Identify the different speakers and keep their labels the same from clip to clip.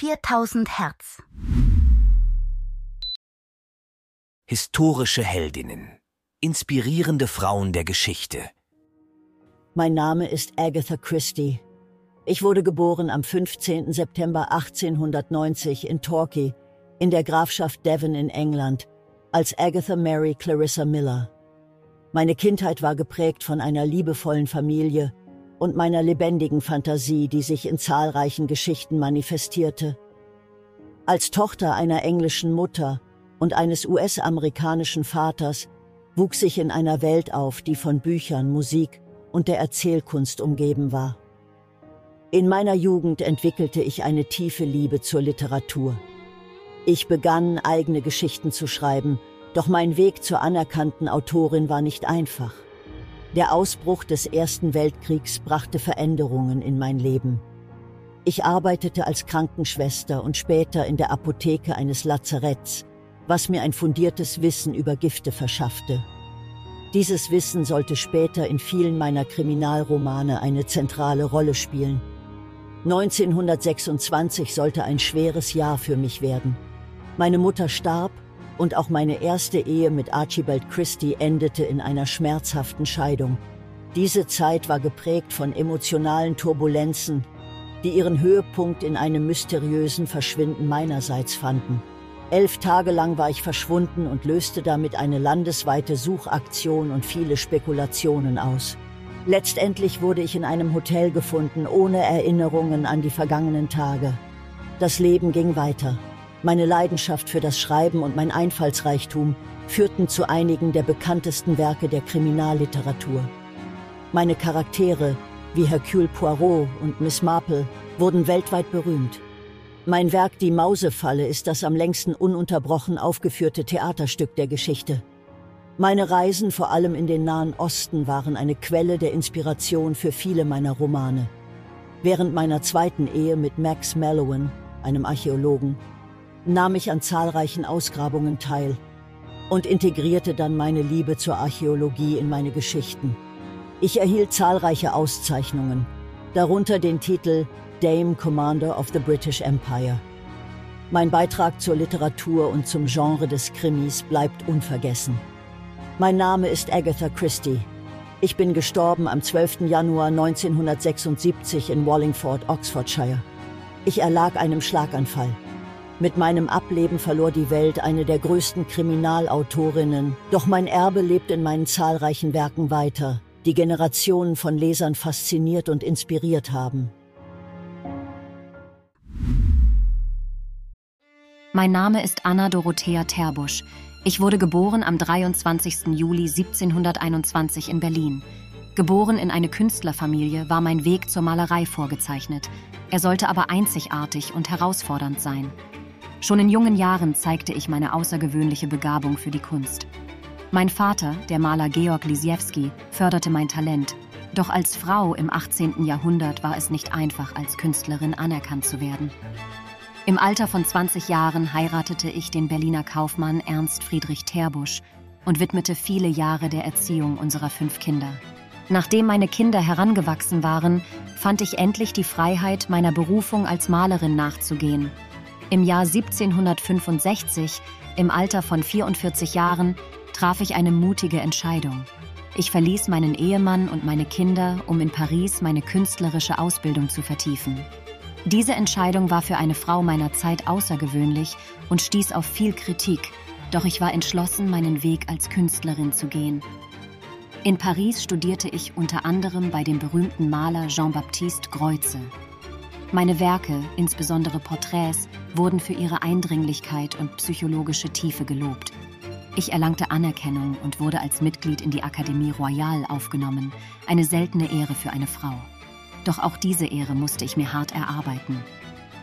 Speaker 1: 4000 Hertz.
Speaker 2: Historische Heldinnen. Inspirierende Frauen der Geschichte.
Speaker 3: Mein Name ist Agatha Christie. Ich wurde geboren am 15. September 1890 in Torquay, in der Grafschaft Devon in England, als Agatha Mary Clarissa Miller. Meine Kindheit war geprägt von einer liebevollen Familie und meiner lebendigen Fantasie, die sich in zahlreichen Geschichten manifestierte. Als Tochter einer englischen Mutter und eines US-amerikanischen Vaters wuchs ich in einer Welt auf, die von Büchern, Musik und der Erzählkunst umgeben war. In meiner Jugend entwickelte ich eine tiefe Liebe zur Literatur. Ich begann, eigene Geschichten zu schreiben, doch mein Weg zur anerkannten Autorin war nicht einfach. Der Ausbruch des Ersten Weltkriegs brachte Veränderungen in mein Leben. Ich arbeitete als Krankenschwester und später in der Apotheke eines Lazaretts, was mir ein fundiertes Wissen über Gifte verschaffte. Dieses Wissen sollte später in vielen meiner Kriminalromane eine zentrale Rolle spielen. 1926 sollte ein schweres Jahr für mich werden. Meine Mutter starb und auch meine erste Ehe mit Archibald Christie endete in einer schmerzhaften Scheidung. Diese Zeit war geprägt von emotionalen Turbulenzen, die ihren Höhepunkt in einem mysteriösen Verschwinden meinerseits fanden. Elf Tage lang war ich verschwunden und löste damit eine landesweite Suchaktion und viele Spekulationen aus. Letztendlich wurde ich in einem Hotel gefunden, ohne Erinnerungen an die vergangenen Tage. Das Leben ging weiter. Meine Leidenschaft für das Schreiben und mein Einfallsreichtum führten zu einigen der bekanntesten Werke der Kriminalliteratur. Meine Charaktere, wie Hercule Poirot und Miss Marple, wurden weltweit berühmt. Mein Werk Die Mausefalle ist das am längsten ununterbrochen aufgeführte Theaterstück der Geschichte. Meine Reisen vor allem in den Nahen Osten waren eine Quelle der Inspiration für viele meiner Romane. Während meiner zweiten Ehe mit Max Mallowan, einem Archäologen, nahm ich an zahlreichen Ausgrabungen teil und integrierte dann meine Liebe zur Archäologie in meine Geschichten. Ich erhielt zahlreiche Auszeichnungen, darunter den Titel Dame Commander of the British Empire. Mein Beitrag zur Literatur und zum Genre des Krimis bleibt unvergessen. Mein Name ist Agatha Christie. Ich bin gestorben am 12. Januar 1976 in Wallingford, Oxfordshire. Ich erlag einem Schlaganfall. Mit meinem Ableben verlor die Welt eine der größten Kriminalautorinnen, doch mein Erbe lebt in meinen zahlreichen Werken weiter, die Generationen von Lesern fasziniert und inspiriert haben.
Speaker 4: Mein Name ist Anna Dorothea Terbusch. Ich wurde geboren am 23. Juli 1721 in Berlin. Geboren in eine Künstlerfamilie war mein Weg zur Malerei vorgezeichnet. Er sollte aber einzigartig und herausfordernd sein. Schon in jungen Jahren zeigte ich meine außergewöhnliche Begabung für die Kunst. Mein Vater, der Maler Georg Lisiewski, förderte mein Talent. Doch als Frau im 18. Jahrhundert war es nicht einfach, als Künstlerin anerkannt zu werden. Im Alter von 20 Jahren heiratete ich den Berliner Kaufmann Ernst Friedrich Terbusch und widmete viele Jahre der Erziehung unserer fünf Kinder. Nachdem meine Kinder herangewachsen waren, fand ich endlich die Freiheit, meiner Berufung als Malerin nachzugehen. Im Jahr 1765, im Alter von 44 Jahren, traf ich eine mutige Entscheidung. Ich verließ meinen Ehemann und meine Kinder, um in Paris meine künstlerische Ausbildung zu vertiefen. Diese Entscheidung war für eine Frau meiner Zeit außergewöhnlich und stieß auf viel Kritik, doch ich war entschlossen, meinen Weg als Künstlerin zu gehen. In Paris studierte ich unter anderem bei dem berühmten Maler Jean-Baptiste Greuze. Meine Werke, insbesondere Porträts, wurden für ihre Eindringlichkeit und psychologische Tiefe gelobt. Ich erlangte Anerkennung und wurde als Mitglied in die Akademie Royale aufgenommen, eine seltene Ehre für eine Frau. Doch auch diese Ehre musste ich mir hart erarbeiten.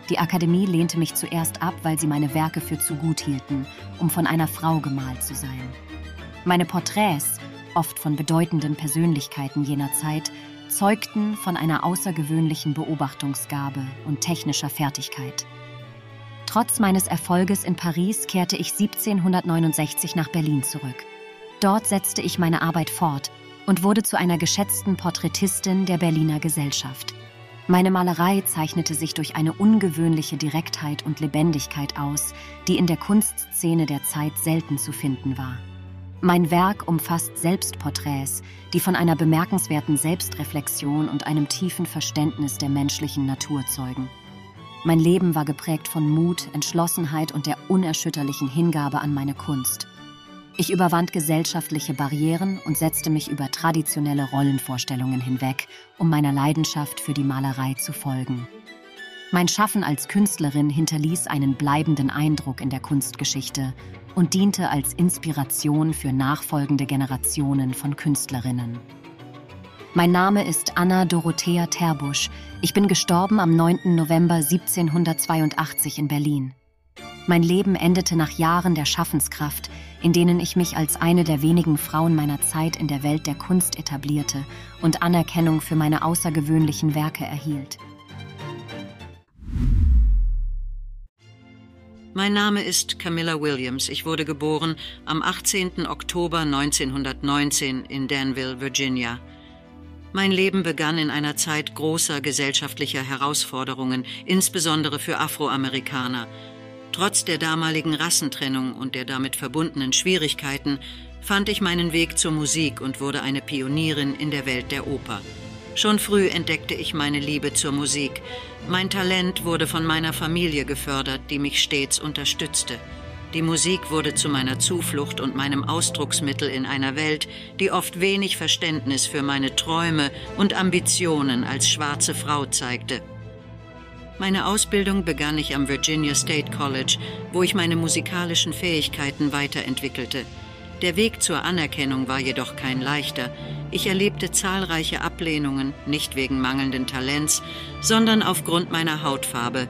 Speaker 4: Die Akademie lehnte mich zuerst ab, weil sie meine Werke für zu gut hielten, um von einer Frau gemalt zu sein. Meine Porträts, oft von bedeutenden Persönlichkeiten jener Zeit, zeugten von einer außergewöhnlichen Beobachtungsgabe und technischer Fertigkeit. Trotz meines Erfolges in Paris kehrte ich 1769 nach Berlin zurück. Dort setzte ich meine Arbeit fort und wurde zu einer geschätzten Porträtistin der Berliner Gesellschaft. Meine Malerei zeichnete sich durch eine ungewöhnliche Direktheit und Lebendigkeit aus, die in der Kunstszene der Zeit selten zu finden war. Mein Werk umfasst Selbstporträts, die von einer bemerkenswerten Selbstreflexion und einem tiefen Verständnis der menschlichen Natur zeugen. Mein Leben war geprägt von Mut, Entschlossenheit und der unerschütterlichen Hingabe an meine Kunst. Ich überwand gesellschaftliche Barrieren und setzte mich über traditionelle Rollenvorstellungen hinweg, um meiner Leidenschaft für die Malerei zu folgen. Mein Schaffen als Künstlerin hinterließ einen bleibenden Eindruck in der Kunstgeschichte und diente als Inspiration für nachfolgende Generationen von Künstlerinnen. Mein Name ist Anna Dorothea Terbusch. Ich bin gestorben am 9. November 1782 in Berlin. Mein Leben endete nach Jahren der Schaffenskraft, in denen ich mich als eine der wenigen Frauen meiner Zeit in der Welt der Kunst etablierte und Anerkennung für meine außergewöhnlichen Werke erhielt.
Speaker 1: Mein Name ist Camilla Williams. Ich wurde geboren am 18. Oktober 1919 in Danville, Virginia. Mein Leben begann in einer Zeit großer gesellschaftlicher Herausforderungen, insbesondere für Afroamerikaner. Trotz der damaligen Rassentrennung und der damit verbundenen Schwierigkeiten fand ich meinen Weg zur Musik und wurde eine Pionierin in der Welt der Oper. Schon früh entdeckte ich meine Liebe zur Musik. Mein Talent wurde von meiner Familie gefördert, die mich stets unterstützte. Die Musik wurde zu meiner Zuflucht und meinem Ausdrucksmittel in einer Welt, die oft wenig Verständnis für meine Träume und Ambitionen als schwarze Frau zeigte. Meine Ausbildung begann ich am Virginia State College, wo ich meine musikalischen Fähigkeiten weiterentwickelte. Der Weg zur Anerkennung war jedoch kein leichter. Ich erlebte zahlreiche Ablehnungen, nicht wegen mangelnden Talents, sondern aufgrund meiner Hautfarbe.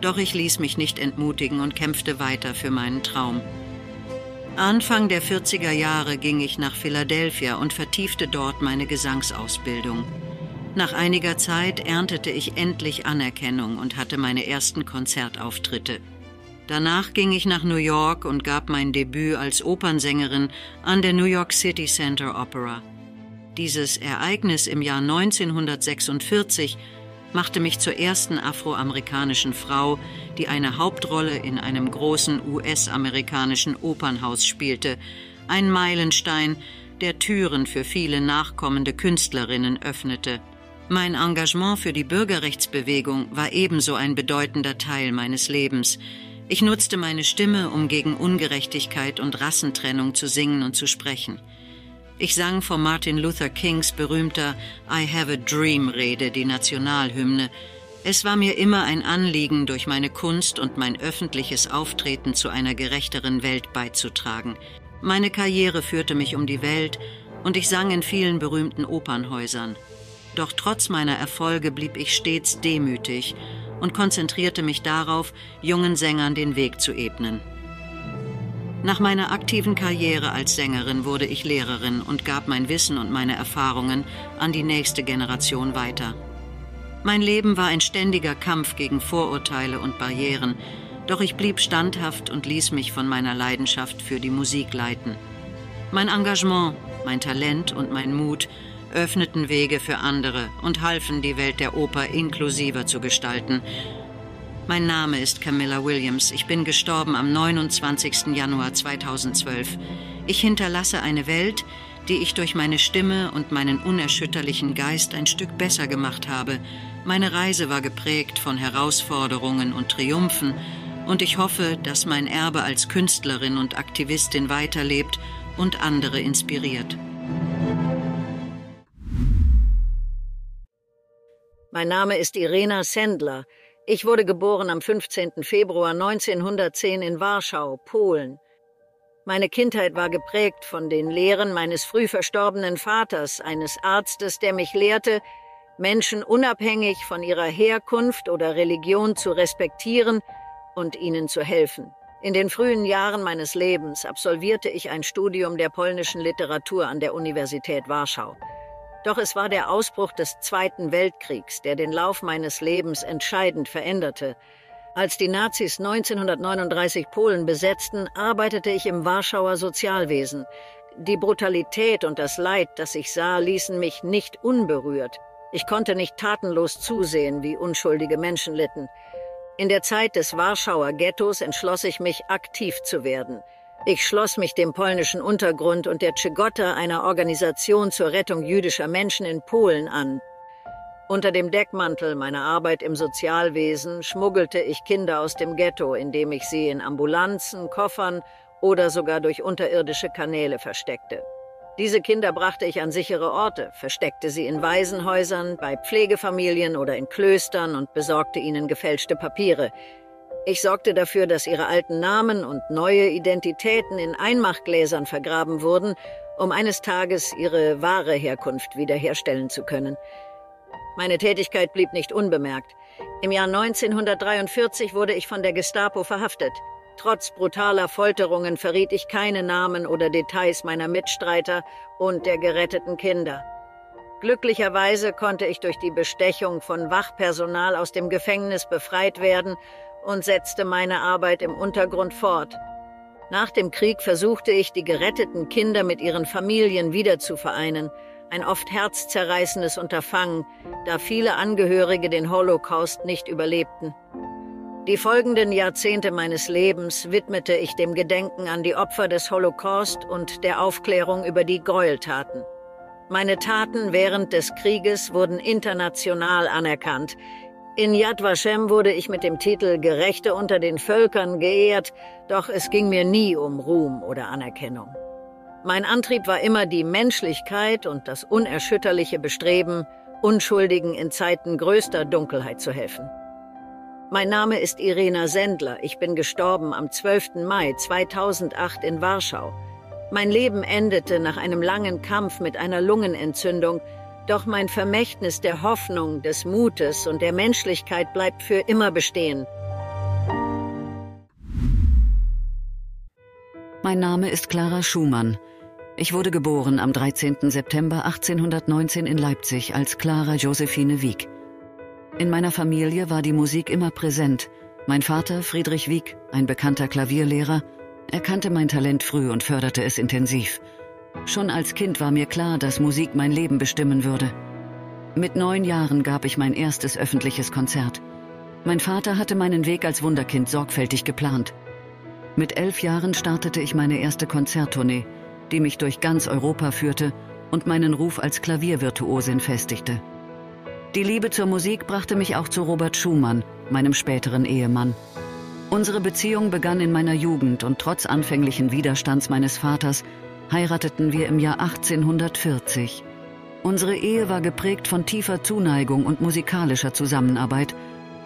Speaker 1: Doch ich ließ mich nicht entmutigen und kämpfte weiter für meinen Traum. Anfang der 40er Jahre ging ich nach Philadelphia und vertiefte dort meine Gesangsausbildung. Nach einiger Zeit erntete ich endlich Anerkennung und hatte meine ersten Konzertauftritte. Danach ging ich nach New York und gab mein Debüt als Opernsängerin an der New York City Center Opera. Dieses Ereignis im Jahr 1946 machte mich zur ersten afroamerikanischen Frau, die eine Hauptrolle in einem großen US-amerikanischen Opernhaus spielte, ein Meilenstein, der Türen für viele nachkommende Künstlerinnen öffnete. Mein Engagement für die Bürgerrechtsbewegung war ebenso ein bedeutender Teil meines Lebens. Ich nutzte meine Stimme, um gegen Ungerechtigkeit und Rassentrennung zu singen und zu sprechen. Ich sang vor Martin Luther Kings berühmter I Have a Dream Rede, die Nationalhymne. Es war mir immer ein Anliegen, durch meine Kunst und mein öffentliches Auftreten zu einer gerechteren Welt beizutragen. Meine Karriere führte mich um die Welt und ich sang in vielen berühmten Opernhäusern. Doch trotz meiner Erfolge blieb ich stets demütig und konzentrierte mich darauf, jungen Sängern den Weg zu ebnen. Nach meiner aktiven Karriere als Sängerin wurde ich Lehrerin und gab mein Wissen und meine Erfahrungen an die nächste Generation weiter. Mein Leben war ein ständiger Kampf gegen Vorurteile und Barrieren, doch ich blieb standhaft und ließ mich von meiner Leidenschaft für die Musik leiten. Mein Engagement, mein Talent und mein Mut öffneten Wege für andere und halfen, die Welt der Oper inklusiver zu gestalten. Mein Name ist Camilla Williams. Ich bin gestorben am 29. Januar 2012. Ich hinterlasse eine Welt, die ich durch meine Stimme und meinen unerschütterlichen Geist ein Stück besser gemacht habe. Meine Reise war geprägt von Herausforderungen und Triumphen, und ich hoffe, dass mein Erbe als Künstlerin und Aktivistin weiterlebt und andere inspiriert.
Speaker 5: Mein Name ist Irena Sendler. Ich wurde geboren am 15. Februar 1910 in Warschau, Polen. Meine Kindheit war geprägt von den Lehren meines früh verstorbenen Vaters, eines Arztes, der mich lehrte, Menschen unabhängig von ihrer Herkunft oder Religion zu respektieren und ihnen zu helfen. In den frühen Jahren meines Lebens absolvierte ich ein Studium der polnischen Literatur an der Universität Warschau. Doch es war der Ausbruch des Zweiten Weltkriegs, der den Lauf meines Lebens entscheidend veränderte. Als die Nazis 1939 Polen besetzten, arbeitete ich im Warschauer Sozialwesen. Die Brutalität und das Leid, das ich sah, ließen mich nicht unberührt. Ich konnte nicht tatenlos zusehen, wie unschuldige Menschen litten. In der Zeit des Warschauer Ghettos entschloss ich mich, aktiv zu werden. Ich schloss mich dem polnischen Untergrund und der Czegota, einer Organisation zur Rettung jüdischer Menschen in Polen, an. Unter dem Deckmantel meiner Arbeit im Sozialwesen schmuggelte ich Kinder aus dem Ghetto, indem ich sie in Ambulanzen, Koffern oder sogar durch unterirdische Kanäle versteckte. Diese Kinder brachte ich an sichere Orte, versteckte sie in Waisenhäusern, bei Pflegefamilien oder in Klöstern und besorgte ihnen gefälschte Papiere. Ich sorgte dafür, dass ihre alten Namen und neue Identitäten in Einmachgläsern vergraben wurden, um eines Tages ihre wahre Herkunft wiederherstellen zu können. Meine Tätigkeit blieb nicht unbemerkt. Im Jahr 1943 wurde ich von der Gestapo verhaftet. Trotz brutaler Folterungen verriet ich keine Namen oder Details meiner Mitstreiter und der geretteten Kinder. Glücklicherweise konnte ich durch die Bestechung von Wachpersonal aus dem Gefängnis befreit werden und setzte meine Arbeit im Untergrund fort. Nach dem Krieg versuchte ich, die geretteten Kinder mit ihren Familien wieder ein oft herzzerreißendes Unterfangen, da viele Angehörige den Holocaust nicht überlebten. Die folgenden Jahrzehnte meines Lebens widmete ich dem Gedenken an die Opfer des Holocaust und der Aufklärung über die Gräueltaten. Meine Taten während des Krieges wurden international anerkannt. In Yad Vashem wurde ich mit dem Titel Gerechte unter den Völkern geehrt, doch es ging mir nie um Ruhm oder Anerkennung. Mein Antrieb war immer die Menschlichkeit und das unerschütterliche Bestreben, Unschuldigen in Zeiten größter Dunkelheit zu helfen. Mein Name ist Irena Sendler. Ich bin gestorben am 12. Mai 2008 in Warschau. Mein Leben endete nach einem langen Kampf mit einer Lungenentzündung, doch mein Vermächtnis der Hoffnung, des Mutes und der Menschlichkeit bleibt für immer bestehen.
Speaker 6: Mein Name ist Clara Schumann. Ich wurde geboren am 13. September 1819 in Leipzig als Clara Josephine Wieck. In meiner Familie war die Musik immer präsent. Mein Vater, Friedrich Wieck, ein bekannter Klavierlehrer, erkannte mein Talent früh und förderte es intensiv. Schon als Kind war mir klar, dass Musik mein Leben bestimmen würde. Mit neun Jahren gab ich mein erstes öffentliches Konzert. Mein Vater hatte meinen Weg als Wunderkind sorgfältig geplant. Mit elf Jahren startete ich meine erste Konzerttournee, die mich durch ganz Europa führte und meinen Ruf als Klaviervirtuosin festigte. Die Liebe zur Musik brachte mich auch zu Robert Schumann, meinem späteren Ehemann. Unsere Beziehung begann in meiner Jugend und trotz anfänglichen Widerstands meines Vaters heirateten wir im Jahr 1840. Unsere Ehe war geprägt von tiefer Zuneigung und musikalischer Zusammenarbeit,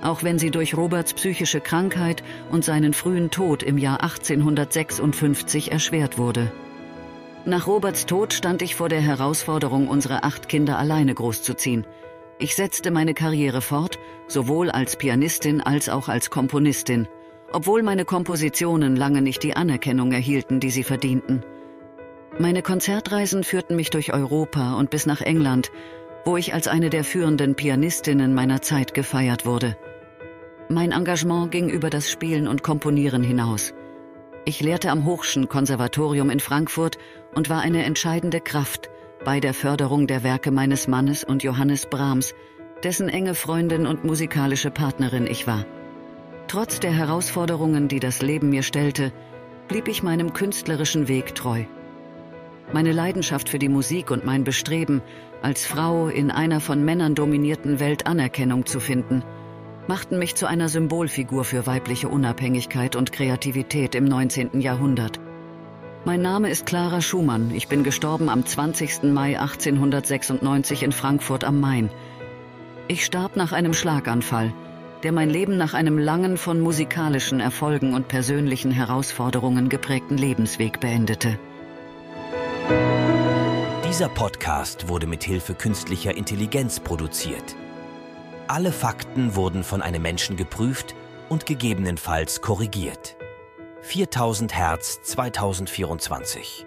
Speaker 6: auch wenn sie durch Roberts psychische Krankheit und seinen frühen Tod im Jahr 1856 erschwert wurde. Nach Roberts Tod stand ich vor der Herausforderung, unsere acht Kinder alleine großzuziehen – ich setzte meine Karriere fort, sowohl als Pianistin als auch als Komponistin, obwohl meine Kompositionen lange nicht die Anerkennung erhielten, die sie verdienten. Meine Konzertreisen führten mich durch Europa und bis nach England, wo ich als eine der führenden Pianistinnen meiner Zeit gefeiert wurde. Mein Engagement ging über das Spielen und Komponieren hinaus. Ich lehrte am Hochschen Konservatorium in Frankfurt und war eine entscheidende Kraft bei der Förderung der Werke meines Mannes und Johannes Brahms, dessen enge Freundin und musikalische Partnerin ich war. Trotz der Herausforderungen, die das Leben mir stellte, blieb ich meinem künstlerischen Weg treu. Meine Leidenschaft für die Musik und mein Bestreben, als Frau in einer von Männern dominierten Welt Anerkennung zu finden, machten mich zu einer Symbolfigur für weibliche Unabhängigkeit und Kreativität im 19. Jahrhundert. Mein Name ist Clara Schumann. Ich bin gestorben am 20. Mai 1896 in Frankfurt am Main. Ich starb nach einem Schlaganfall, der mein Leben nach einem langen, von musikalischen Erfolgen und persönlichen Herausforderungen geprägten Lebensweg beendete.
Speaker 2: Dieser Podcast wurde mit Hilfe künstlicher Intelligenz produziert. Alle Fakten wurden von einem Menschen geprüft und gegebenenfalls korrigiert. 4000 Hertz 2024.